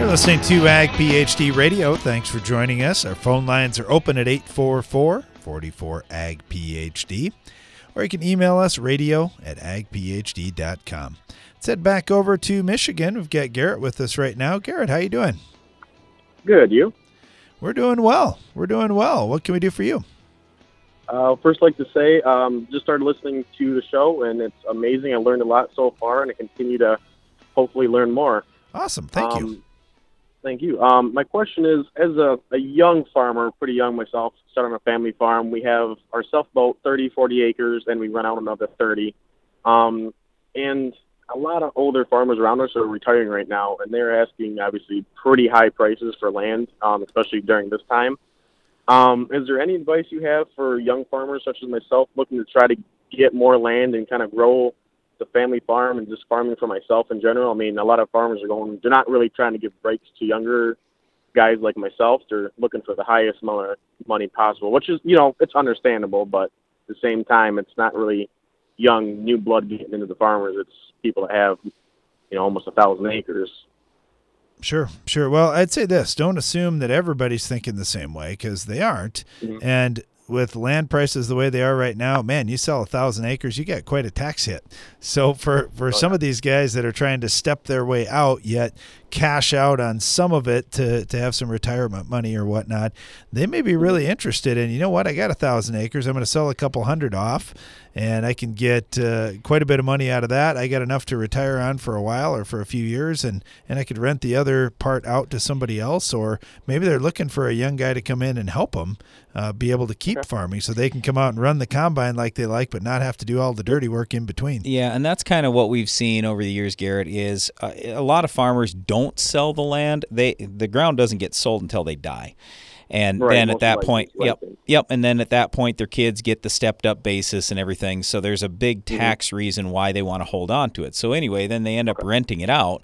[SPEAKER 1] You're listening to Ag PhD Radio. Thanks for joining us. Our phone lines are open at 844 44 Ag PhD, or you can email us radio at agphd.com. Let's head back over to Michigan. We've got Garrett with us right now. Garrett, how you doing?
[SPEAKER 12] Good. You?
[SPEAKER 1] We're doing well. We're doing well. What can we do for you?
[SPEAKER 12] Uh, first, like to say, um, just started listening to the show, and it's amazing. I learned a lot so far, and I continue to hopefully learn more.
[SPEAKER 1] Awesome. Thank
[SPEAKER 12] um,
[SPEAKER 1] you.
[SPEAKER 12] Thank you. Um, my question is, as a, a young farmer, pretty young myself, starting a family farm, we have ourselves about 30, 40 acres, and we run out another 30. Um, and a lot of older farmers around us are retiring right now, and they're asking obviously pretty high prices for land, um, especially during this time. Um, is there any advice you have for young farmers such as myself looking to try to get more land and kind of grow the family farm and just farming for myself in general? I mean, a lot of farmers are going, they're not really trying to give breaks to younger guys like myself. They're looking for the highest amount of money possible, which is, you know, it's understandable, but at the same time, it's not really young, new blood getting into the farmers. It's people that have, you know, almost a thousand acres.
[SPEAKER 1] Sure, sure. Well, I'd say this don't assume that everybody's thinking the same way because they aren't.
[SPEAKER 12] Mhm.
[SPEAKER 1] And with land prices the way they are right now, man, you sell a thousand acres, you get quite a tax hit. So for for oh, some of these guys that are trying to step their way out, yet cash out on some of it to to have some retirement money or whatnot, they may be hmm. really interested in. You know what? I got a thousand acres. I'm going to sell a couple hundred off, and I can get uh, quite a bit of money out of that. I got enough to retire on for a while or for a few years, and and I could rent the other part out to somebody else, or maybe they're looking for a young guy to come in and help them uh, be able to keep farming, so they can come out and run the combine like they like, but not have to do all the dirty work in between.
[SPEAKER 2] Yeah, and that's kind of what we've seen over the years, Garrett. Is uh, a lot of farmers don't sell the land. They the ground doesn't get sold until they die, and
[SPEAKER 12] Right,
[SPEAKER 2] then at that point, yep, yep, and then at that point, their kids get the stepped up basis and everything. So there's a big
[SPEAKER 12] Mm-hmm.
[SPEAKER 2] tax reason why they want to hold on to it. So anyway, then they end up renting it out.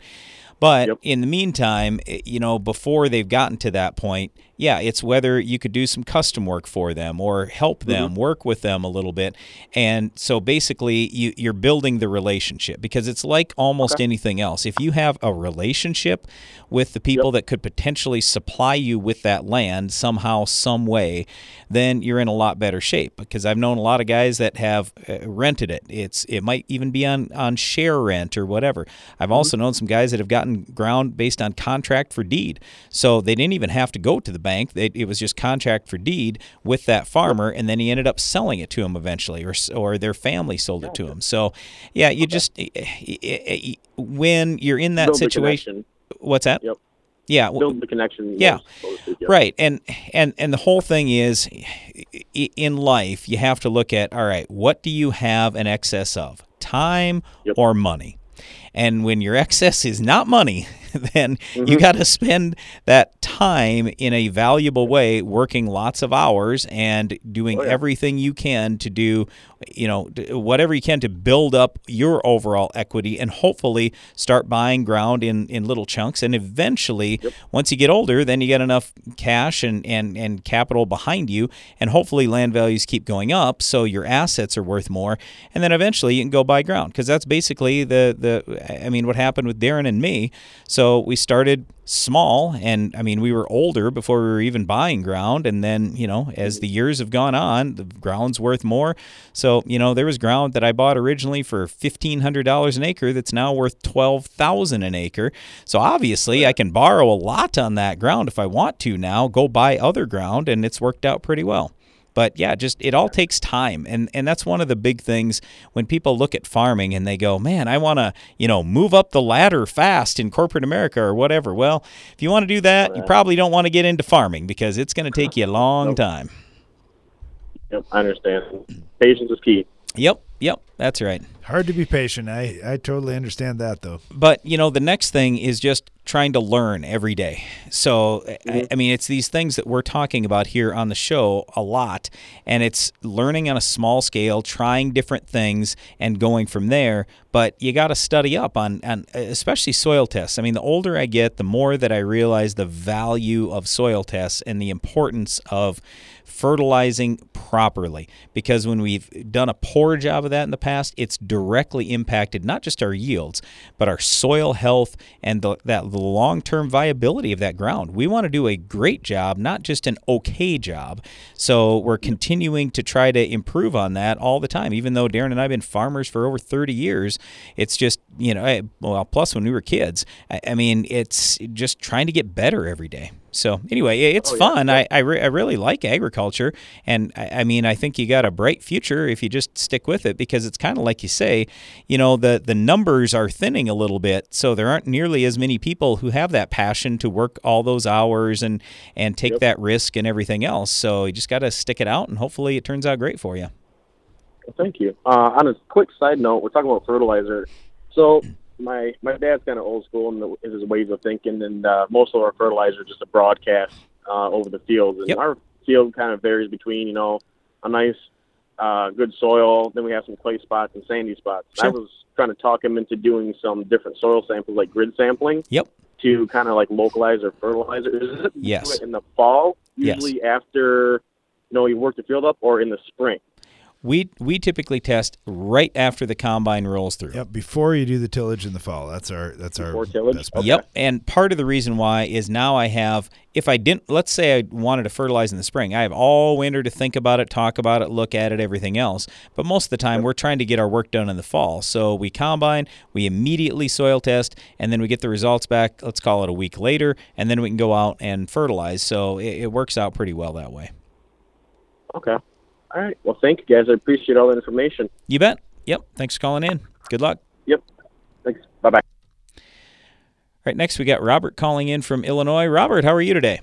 [SPEAKER 2] But in the meantime, eh, you know, before they've gotten to that point, yeah, it's whether you could do some custom work for them or help them, work with them a little bit. And so basically, you, you're building the relationship because it's like almost anything else. If you have a relationship with the people that could potentially supply you with that land somehow, some way, then you're in a lot better shape. Because I've known a lot of guys that have uh, rented it. It's it might even be on on share rent or whatever. I've also known some guys that have gotten ground based on contract for deed, so they didn't even have to go to the bank. They, it was just contract for deed with that farmer, and then he ended up selling it to him eventually, or or their family sold it to him. So, yeah, you just eh, eh, eh, when you're in that
[SPEAKER 12] Build
[SPEAKER 2] situation. What's that?
[SPEAKER 12] Yep.
[SPEAKER 2] Yeah.
[SPEAKER 12] Build the connection.
[SPEAKER 2] yeah.
[SPEAKER 12] to yeah.
[SPEAKER 2] Right. And and and the whole thing is in life you have to look at all right, what do you have an excess of? Time or money? And when your excess is not money, then you
[SPEAKER 12] Mhm.
[SPEAKER 2] got to spend that time in a valuable way, working lots of hours and doing
[SPEAKER 12] Oh, yeah.
[SPEAKER 2] everything you can to do, you know, whatever you can to build up your overall equity and hopefully start buying ground in, in little chunks. And eventually, once you get older, then you get enough cash and, and, and capital behind you. And hopefully, land values keep going up. So your assets are worth more. And then eventually, you can go buy ground because that's basically the, the, I mean, what happened with Darren and me. So we started small, and I mean, we were older before we were even buying ground. And then, you know, as the years have gone on, the ground's worth more. So, you know, there was ground that I bought originally for $1,500 an acre that's now worth 12000 an acre. So obviously, I can borrow a lot on that ground if I want to now, go buy other ground, and it's worked out pretty well. But yeah, just it all takes time, and and that's one of the big things when people look at farming and they go, man, I want to you know move up the ladder fast in corporate America or whatever. Well, if you want to do that, you probably don't want to get into farming because it's going to take you a long time.
[SPEAKER 12] Yep, I understand. Patience is key.
[SPEAKER 2] Yep, yep, that's right.
[SPEAKER 1] Hard to be patient. I, I totally understand that, though.
[SPEAKER 2] But, you know, the next thing is just trying to learn every day. So, I, mm-hmm. I mean, it's these things that we're talking about here on the show a lot. And it's learning on a small scale, trying different things, and going from there. But you got to study up on, on, especially soil tests. I mean, the older I get, the more that I realize the value of soil tests and the importance of fertilizing properly. Because when we've done a poor job of that in the past, it's directly impacted not just our yields, but our soil health and the, that the long-term viability of that ground. We want to do a great job, not just an okay job. So we're continuing to try to improve on that all the time. Even though Darren and I've been farmers for over 30 years, it's just you know, eh, well, plus when we were kids, I, I mean, it's just trying to get better every day. So anyway, it's oh, fun. Yeah. I I, re- I, really like agriculture, and I, I, mean I think you got a bright future if you just stick with it because it's kind of like you say, you know the the numbers are thinning a little bit, so there aren't nearly as many people who have that passion to work all those hours and and take yep. that risk and everything else. So you just got to stick it out, and hopefully it turns out great for you.
[SPEAKER 12] Thank you. Uh, on a quick side note, we're talking about fertilizer. So my my dad's kind of old school in, the, in his ways of thinking, and uh, most of our fertilizer is just a broadcast uh, over the fields. And yep. our field kind of varies between you know a nice uh, good soil, then we have some clay spots and sandy spots. Sure. I was trying to talk him into doing some different soil samples, like grid sampling.
[SPEAKER 2] Yep.
[SPEAKER 12] To kind of like localize our fertilizer. Is it
[SPEAKER 2] yes.
[SPEAKER 12] in the fall, usually yes. after you know you work the field up, or in the spring?
[SPEAKER 2] We we typically test right after the combine rolls through.
[SPEAKER 1] Yep, before you do the tillage in the fall. That's our that's
[SPEAKER 12] before
[SPEAKER 1] our
[SPEAKER 12] tillage.
[SPEAKER 1] Okay.
[SPEAKER 2] Yep, and part of the reason why is now I have if I didn't let's say I wanted to fertilize in the spring, I have all winter to think about it, talk about it, look at it, everything else. But most of the time yep. we're trying to get our work done in the fall. So we combine, we immediately soil test, and then we get the results back, let's call it a week later, and then we can go out and fertilize. So it, it works out pretty well that way.
[SPEAKER 12] Okay. All right. Well, thank you guys. I appreciate all the information.
[SPEAKER 2] You bet. Yep. Thanks for calling in. Good luck.
[SPEAKER 12] Yep. Thanks. Bye bye. All
[SPEAKER 2] right. Next, we got Robert calling in from Illinois. Robert, how are you today?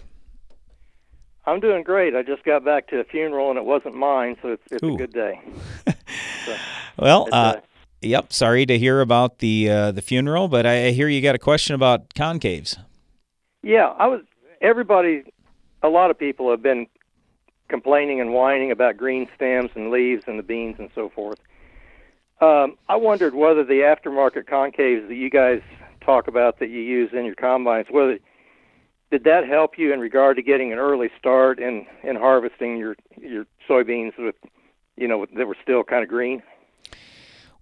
[SPEAKER 13] I'm doing great. I just got back to a funeral and it wasn't mine, so it's, it's a good day.
[SPEAKER 2] so, well, uh, uh, yep. Sorry to hear about the uh, the funeral, but I hear you got a question about concaves.
[SPEAKER 13] Yeah, I was. Everybody, a lot of people have been complaining and whining about green stems and leaves and the beans and so forth. Um, I wondered whether the aftermarket concaves that you guys talk about that you use in your combines, whether did that help you in regard to getting an early start in in harvesting your your soybeans with you know that were still kind of green?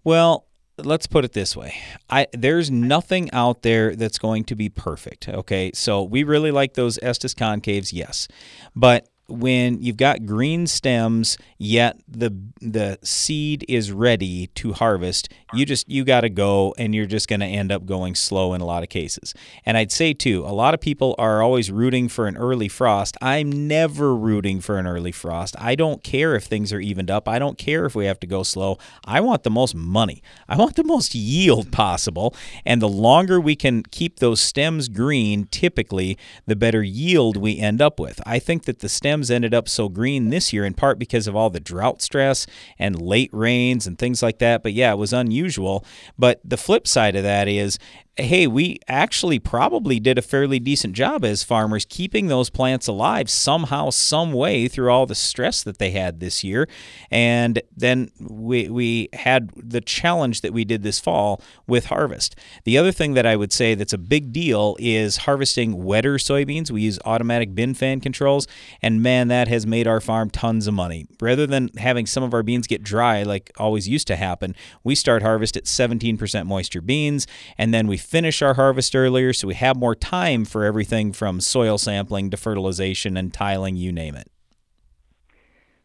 [SPEAKER 2] Well, let's put it this way. I there's nothing out there that's going to be perfect. Okay, so we really like those Estes concaves, yes, but when you've got green stems yet the the seed is ready to harvest you just you got to go and you're just going to end up going slow in a lot of cases. And i'd say too a lot of people are always rooting for an early frost. I'm never rooting for an early frost. I don't care if things are evened up. I don't care if we have to go slow. I want the most money. I want the most yield possible. And the longer we can keep those stems green typically the better yield we end up with. I think that the stems stems ended up so green this year in part because of all the drought stress and late rains and things like that. But yeah, it was unusual. But the flip side of that is hey, we actually probably did a fairly decent job as farmers keeping those plants alive somehow, some way through all the stress that they had this year. And then we, we had the challenge that we did this fall with harvest. The other thing that I would say that's a big deal is harvesting wetter soybeans. We use automatic bin fan controls, and man, that has made our farm tons of money. Rather than having some of our beans get dry like always used to happen, we start harvest at 17% moisture beans, and then we finish our harvest earlier so we have more time for everything from soil sampling to fertilization and tiling, you name it.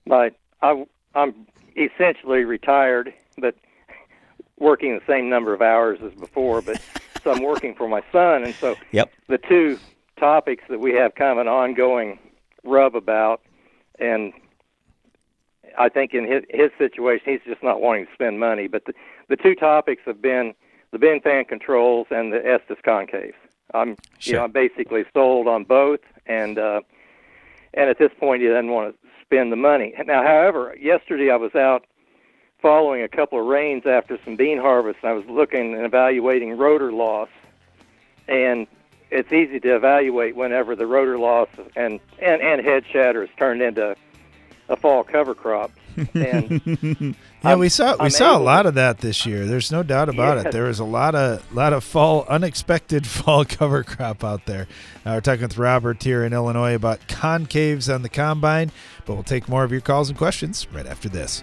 [SPEAKER 13] But I, I'm essentially retired, but working the same number of hours as before. But so I'm working for my son, and so
[SPEAKER 2] yep.
[SPEAKER 13] the two topics that we have kind of an ongoing rub about, and I think in his his situation, he's just not wanting to spend money. But the the two topics have been the bin fan controls and the Estes concave. I'm
[SPEAKER 2] sure.
[SPEAKER 13] you know I'm basically sold on both, and uh, and at this point he doesn't want to spend the money. Now, however, yesterday I was out following a couple of rains after some bean harvest, and I was looking and evaluating rotor loss, and it's easy to evaluate whenever the rotor loss and and, and head shatter is turned into a fall cover crop. And
[SPEAKER 1] yeah, we saw we saw a lot of that this year. There's no doubt about
[SPEAKER 13] Yeah.
[SPEAKER 1] it. There was a lot of lot of fall unexpected fall cover crop out there. Uh, we're talking with Robert here in Illinois about concaves on the combine, but we'll take more of your calls and questions right after this.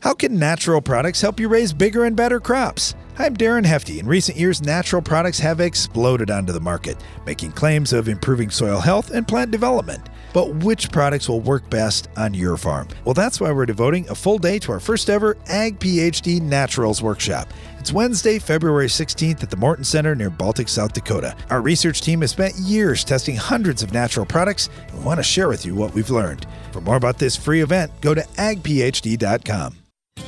[SPEAKER 1] How can natural products help you raise bigger and better crops? I'm Darren Hefty. In recent years, natural products have exploded onto the market, making claims of improving soil health and plant development. But which products will work best on your farm? Well, that's why we're devoting a full day to our first ever Ag PhD Naturals Workshop. It's Wednesday, February 16th at the Morton Center near Baltic, South Dakota. Our research team has spent years testing hundreds of natural products, and we want to share with you what we've learned. For more about this free event, go to agphd.com.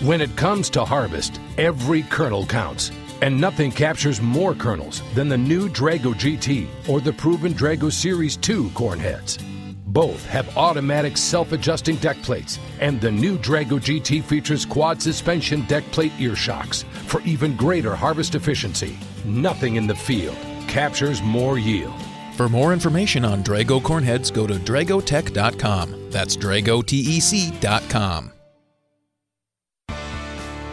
[SPEAKER 14] When it comes to harvest, every kernel counts. And nothing captures more kernels than the new Drago GT or the proven Drago Series 2 corn heads. Both have automatic self adjusting deck plates, and the new Drago GT features quad suspension deck plate ear shocks for even greater harvest efficiency. Nothing in the field captures more yield.
[SPEAKER 6] For more information on Drago cornheads, go to dragotech.com. That's dragotec.com.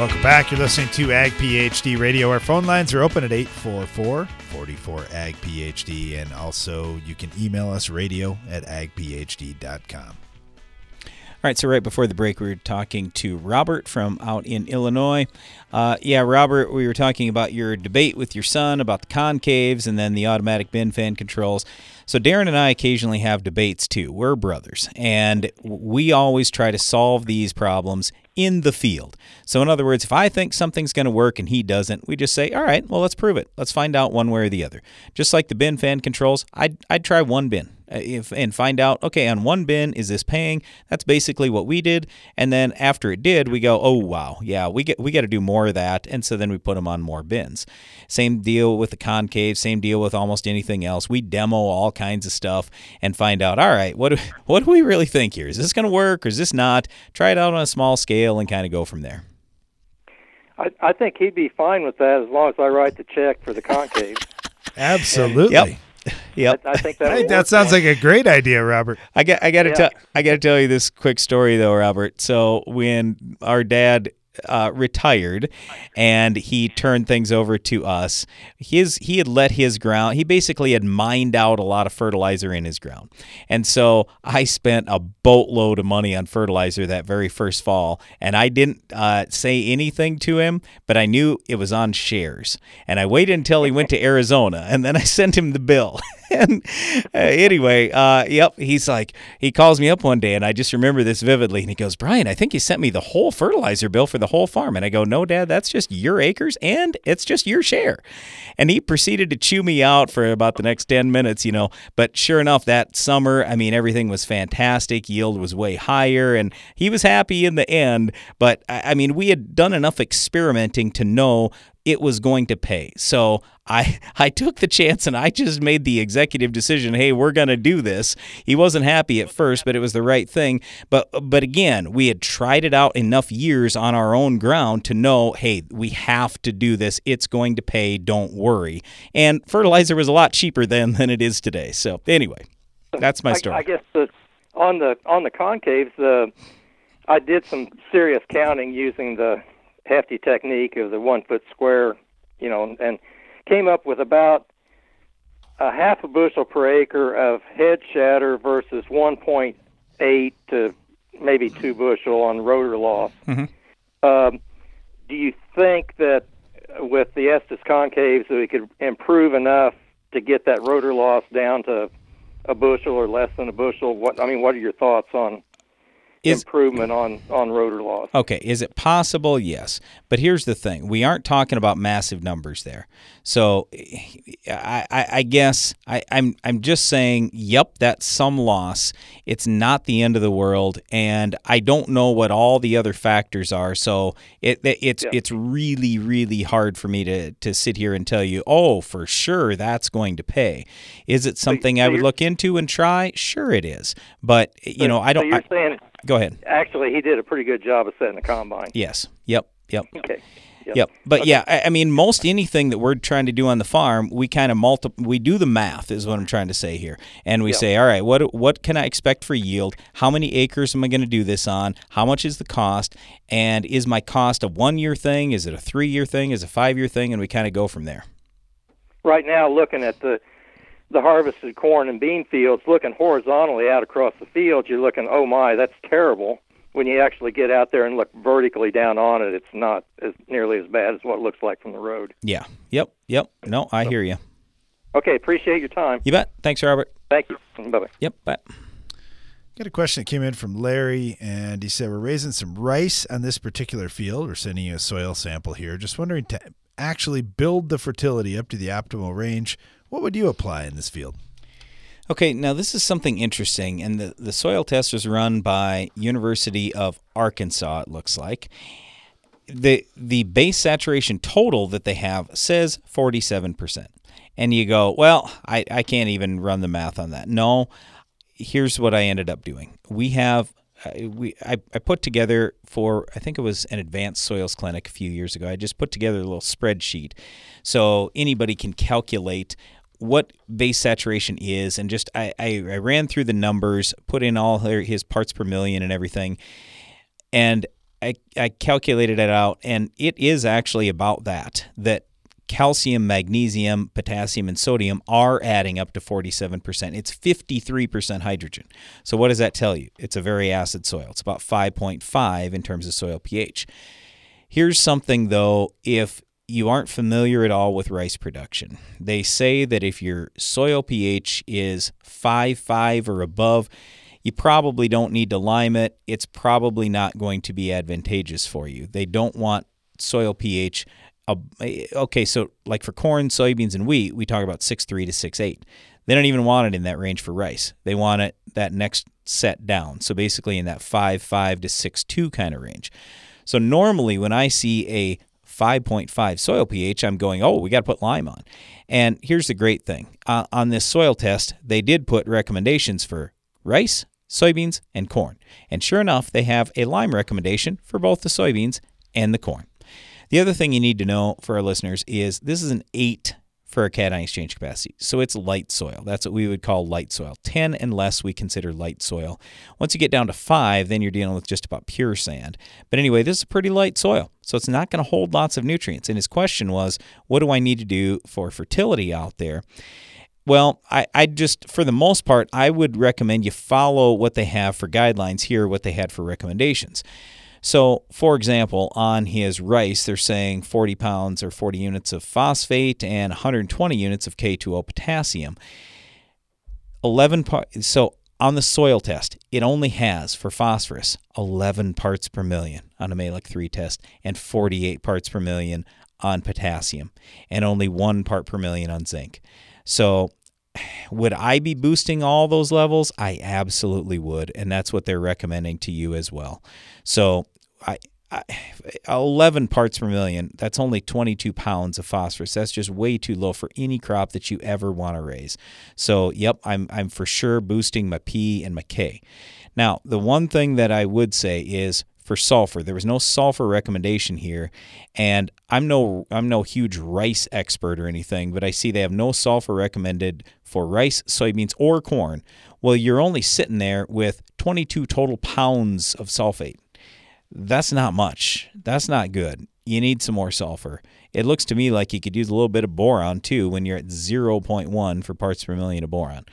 [SPEAKER 1] Welcome back. You're listening to Ag PhD Radio. Our phone lines are open at 844 44 Ag PhD, and also you can email us radio at agphd.com.
[SPEAKER 2] All right, so right before the break, we were talking to Robert from out in Illinois. Uh, yeah, Robert, we were talking about your debate with your son about the concaves and then the automatic bin fan controls. So Darren and I occasionally have debates too. We're brothers, and we always try to solve these problems in the field. So in other words, if I think something's going to work and he doesn't, we just say, "All right, well let's prove it. Let's find out one way or the other." Just like the bin fan controls, I'd I'd try one bin. Uh, if, and find out, okay, on one bin, is this paying? That's basically what we did. And then after it did, we go, oh, wow, yeah, we get we got to do more of that. And so then we put them on more bins. Same deal with the concave, same deal with almost anything else. We demo all kinds of stuff and find out, all right, what do, what do we really think here? Is this going to work or is this not? Try it out on a small scale and kind of go from there.
[SPEAKER 13] I, I think he'd be fine with that as long as I write the check for the concave.
[SPEAKER 1] Absolutely.
[SPEAKER 2] Yep. Yep.
[SPEAKER 13] I, I think
[SPEAKER 1] I
[SPEAKER 13] that
[SPEAKER 1] think that sounds like a great idea, Robert.
[SPEAKER 2] I got I got to
[SPEAKER 13] Yeah.
[SPEAKER 2] tell I got to tell you this quick story though, Robert. So when our dad uh, retired and he turned things over to us, his he had let his ground. He basically had mined out a lot of fertilizer in his ground, and so I spent a boatload of money on fertilizer that very first fall, and I didn't uh, say anything to him, but I knew it was on shares, and I waited until he went to Arizona, and then I sent him the bill. and uh, anyway, uh, yep, he's like, he calls me up one day, and I just remember this vividly. And he goes, Brian, I think you sent me the whole fertilizer bill for the whole farm. And I go, No, Dad, that's just your acres, and it's just your share. And he proceeded to chew me out for about the next 10 minutes, you know. But sure enough, that summer, I mean, everything was fantastic. Yield was way higher, and he was happy in the end. But I I mean, we had done enough experimenting to know it was going to pay. So I I took the chance and I just made the executive decision, hey, we're going to do this. He wasn't happy at first, but it was the right thing. But but again, we had tried it out enough years on our own ground to know, hey, we have to do this. It's going to pay, don't worry. And fertilizer was a lot cheaper then than it is today. So anyway, that's my
[SPEAKER 13] I-
[SPEAKER 2] story.
[SPEAKER 13] I, guess the, on the on the concaves, the I did some serious counting using the hefty technique of the one foot square, you know, and came up with about a half a bushel per acre of head shatter versus 1.8 to maybe two bushel on rotor loss. Um, do you think that with the Estes concaves that we could improve enough to get that rotor loss down to a bushel or less than a bushel? What I mean, what are your thoughts on
[SPEAKER 2] Is-
[SPEAKER 13] improvement on on rotor loss?
[SPEAKER 2] Okay, is it possible? Yes. But here's the thing we aren't talking about massive numbers there. So I, I, I guess I, I'm, I'm just saying, yep, that's some loss. It's not the end of the world. And I don't know what all the other factors are. So it, it- it's, it's really, really hard for me to, to sit here and tell you, oh, for sure that's going to pay. Is it something I
[SPEAKER 13] so
[SPEAKER 2] would look into and try? Sure it is. But, you
[SPEAKER 13] So-
[SPEAKER 2] know, I don't. I- go ahead.
[SPEAKER 13] actually he did a pretty good job of setting the combine.
[SPEAKER 2] Yes. Yep. Yep.
[SPEAKER 13] Okay.
[SPEAKER 2] Yep. But yeah, I, I mean, most anything that we're trying to do on the farm, we kind of multi, we do the math, is what I'm trying to say here, and we
[SPEAKER 13] Yeah.
[SPEAKER 2] say, all right, what what can I expect for yield? How many acres am I going to do this on? How much is the cost? And is my cost a one year thing? Is it a three year thing? Is it a five year thing? And we kind of go from there.
[SPEAKER 13] right now looking at the the harvested corn and bean fields looking horizontally out across the field you're looking oh my that's terrible when you actually get out there and look vertically down on it it's not as nearly as bad as what it looks like from the road
[SPEAKER 2] Yeah. Yep. Yep. No, I hear you.
[SPEAKER 13] okay appreciate your time
[SPEAKER 2] You bet. Thanks, Robert.
[SPEAKER 13] thank you bye bye
[SPEAKER 2] Yep. Bye.
[SPEAKER 1] Got a question that came in from Larry, and he said, We're raising some rice on this particular field. We're sending you a soil sample here. Just wondering to actually build the fertility up to the optimal range, what would you apply in this field?
[SPEAKER 2] Okay, now this is something interesting, and the, the soil test was run by University of Arkansas. It looks like the the base saturation total that they have says forty seven percent, and you go, well, I I can't even run the math on that. No, here's what I ended up doing. We have. uh, We I, I put together for I think it was an advanced soils clinic a few years ago. I just put together a little spreadsheet so anybody can calculate what base saturation is and just I, I, I ran through the numbers put in all her, his parts per million and everything and I, I calculated it out and it is actually about that that calcium magnesium potassium and sodium are adding up to 47% it's 53% hydrogen. So what does that tell you? It's a very acid soil. It's about 5.5 in terms of soil ph. Here's something though, if you aren't familiar at all with rice production, they say that if your soil pH is 5.5 or above, you probably don't need to lime it. It's probably not going to be advantageous for you. They don't want soil pH okay, so like for corn, soybeans, and wheat, we talk about six three to six eight. They don't even want it in that range for rice. They want it that next set down. So basically in that five five to six two kind of range. So normally when I see a 5.5 soil pH, I'm going, oh, we got to put lime on. And here's the great thing uh, on this soil test, they did put recommendations for rice, soybeans, and corn. And sure enough, they have a lime recommendation for both the soybeans and the corn. The other thing you need to know for our listeners is this is an 8 for a cation exchange capacity. So it's light soil. That's what we would call light soil. 10 and less we consider light soil. Once you get down to 5, then you're dealing with just about pure sand. But anyway, this is a pretty light soil. So it's not going to hold lots of nutrients. And his question was, what do I need to do for fertility out there? Well, I, I just, for the most part, I would recommend you follow what they have for guidelines here, what they had for recommendations. So, for example, on his rice, they're saying 40 pounds or 40 units of phosphate and 120 units of K2O potassium. 11 parts. So, on the soil test, it only has for phosphorus 11 parts per million on a Mehlich 3 test and 48 parts per million on potassium and only 1 part per million on zinc. So, would I be boosting all those levels? I absolutely would, and that's what they're recommending to you as well. So, I 11 parts per million, that's only 22 pounds of phosphorus. That's just way too low for any crop that you ever want to raise. So, yep, I'm I'm for sure boosting my P and my K. Now, the one thing that I would say is for sulfur. There was no sulfur recommendation here, and I'm no I'm no huge rice expert or anything, but I see they have no sulfur recommended for rice, soybeans, or corn. Well, you're only sitting there with 22 total pounds of sulfate. That's not much. That's not good. You need some more sulfur. It looks to me like you could use a little bit of boron too when you're at 0.1 for parts per million of boron.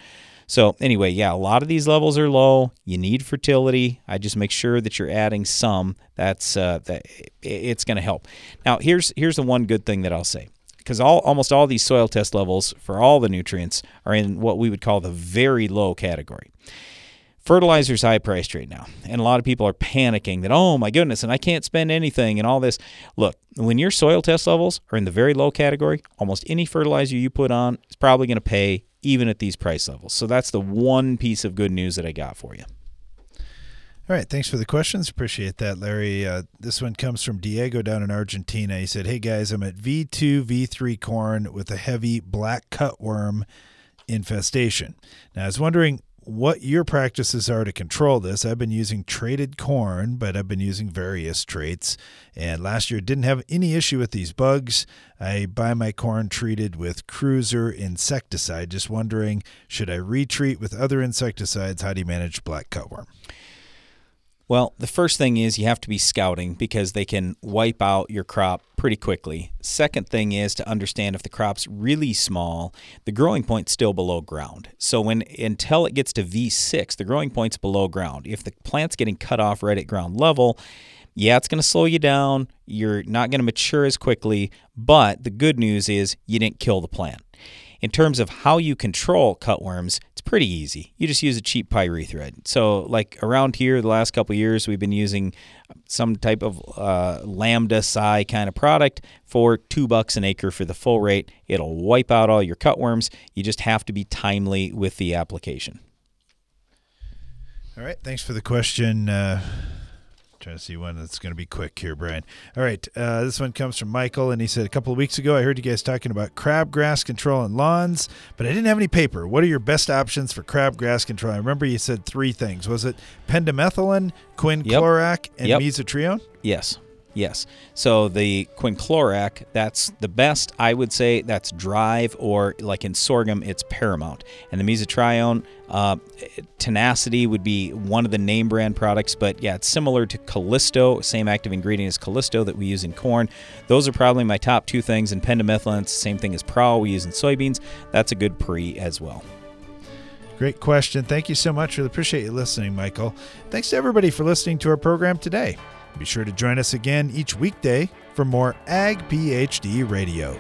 [SPEAKER 2] So anyway, yeah, a lot of these levels are low. You need fertility. I just make sure that you're adding some. That's uh, that it's going to help. Now here's here's the one good thing that I'll say because all almost all these soil test levels for all the nutrients are in what we would call the very low category. Fertilizer's high priced right now, and a lot of people are panicking that oh my goodness, and I can't spend anything and all this. Look, when your soil test levels are in the very low category, almost any fertilizer you put on is probably going to pay even at these price levels. So that's the one piece of good news that I got for you.
[SPEAKER 1] All right, thanks for the questions. Appreciate that, Larry. Uh, this one comes from Diego down in Argentina. He said, "Hey guys, I'm at V2 V3 corn with a heavy black cutworm infestation. Now, I was wondering what your practices are to control this. I've been using traited corn, but I've been using various traits. And last year didn't have any issue with these bugs. I buy my corn treated with Cruiser insecticide. Just wondering, should I retreat with other insecticides? How do you manage black cutworm?
[SPEAKER 2] Well, the first thing is you have to be scouting because they can wipe out your crop pretty quickly. Second thing is to understand if the crop's really small, the growing point's still below ground. So when until it gets to V6, the growing point's below ground. If the plant's getting cut off right at ground level, yeah, it's going to slow you down. You're not going to mature as quickly, but the good news is you didn't kill the plant. In terms of how you control cutworms, pretty easy. You just use a cheap pyrethroid. So, like around here, the last couple years, we've been using some type of uh, lambda-cy kind of product for two bucks an acre for the full rate. It'll wipe out all your cutworms. You just have to be timely with the application.
[SPEAKER 1] All right, thanks for the question. Uh, Trying to see one that's going to be quick here, Brian. All right, uh, this one comes from Michael, and he said a couple of weeks ago I heard you guys talking about crabgrass control in lawns, but I didn't have any paper. What are your best options for crabgrass control? I remember you said three things. Was it pendimethalin, quinclorac, yep. and yep. mesotrione?
[SPEAKER 2] Yes. Yes. So the quinclorac, that's the best. I would say that's Drive, or like in sorghum, it's Paramount. And the mesotrione, uh, Tenacity would be one of the name brand products, but yeah, it's similar to Callisto, same active ingredient as Callisto that we use in corn. Those are probably my top two things. And pendimethalin, same thing as Prowl we use in soybeans. That's a good pre as well.
[SPEAKER 1] Great question. Thank you so much. Really appreciate you listening, Michael. Thanks to everybody for listening to our program today. Be sure to join us again each weekday for more Ag PhD Radio.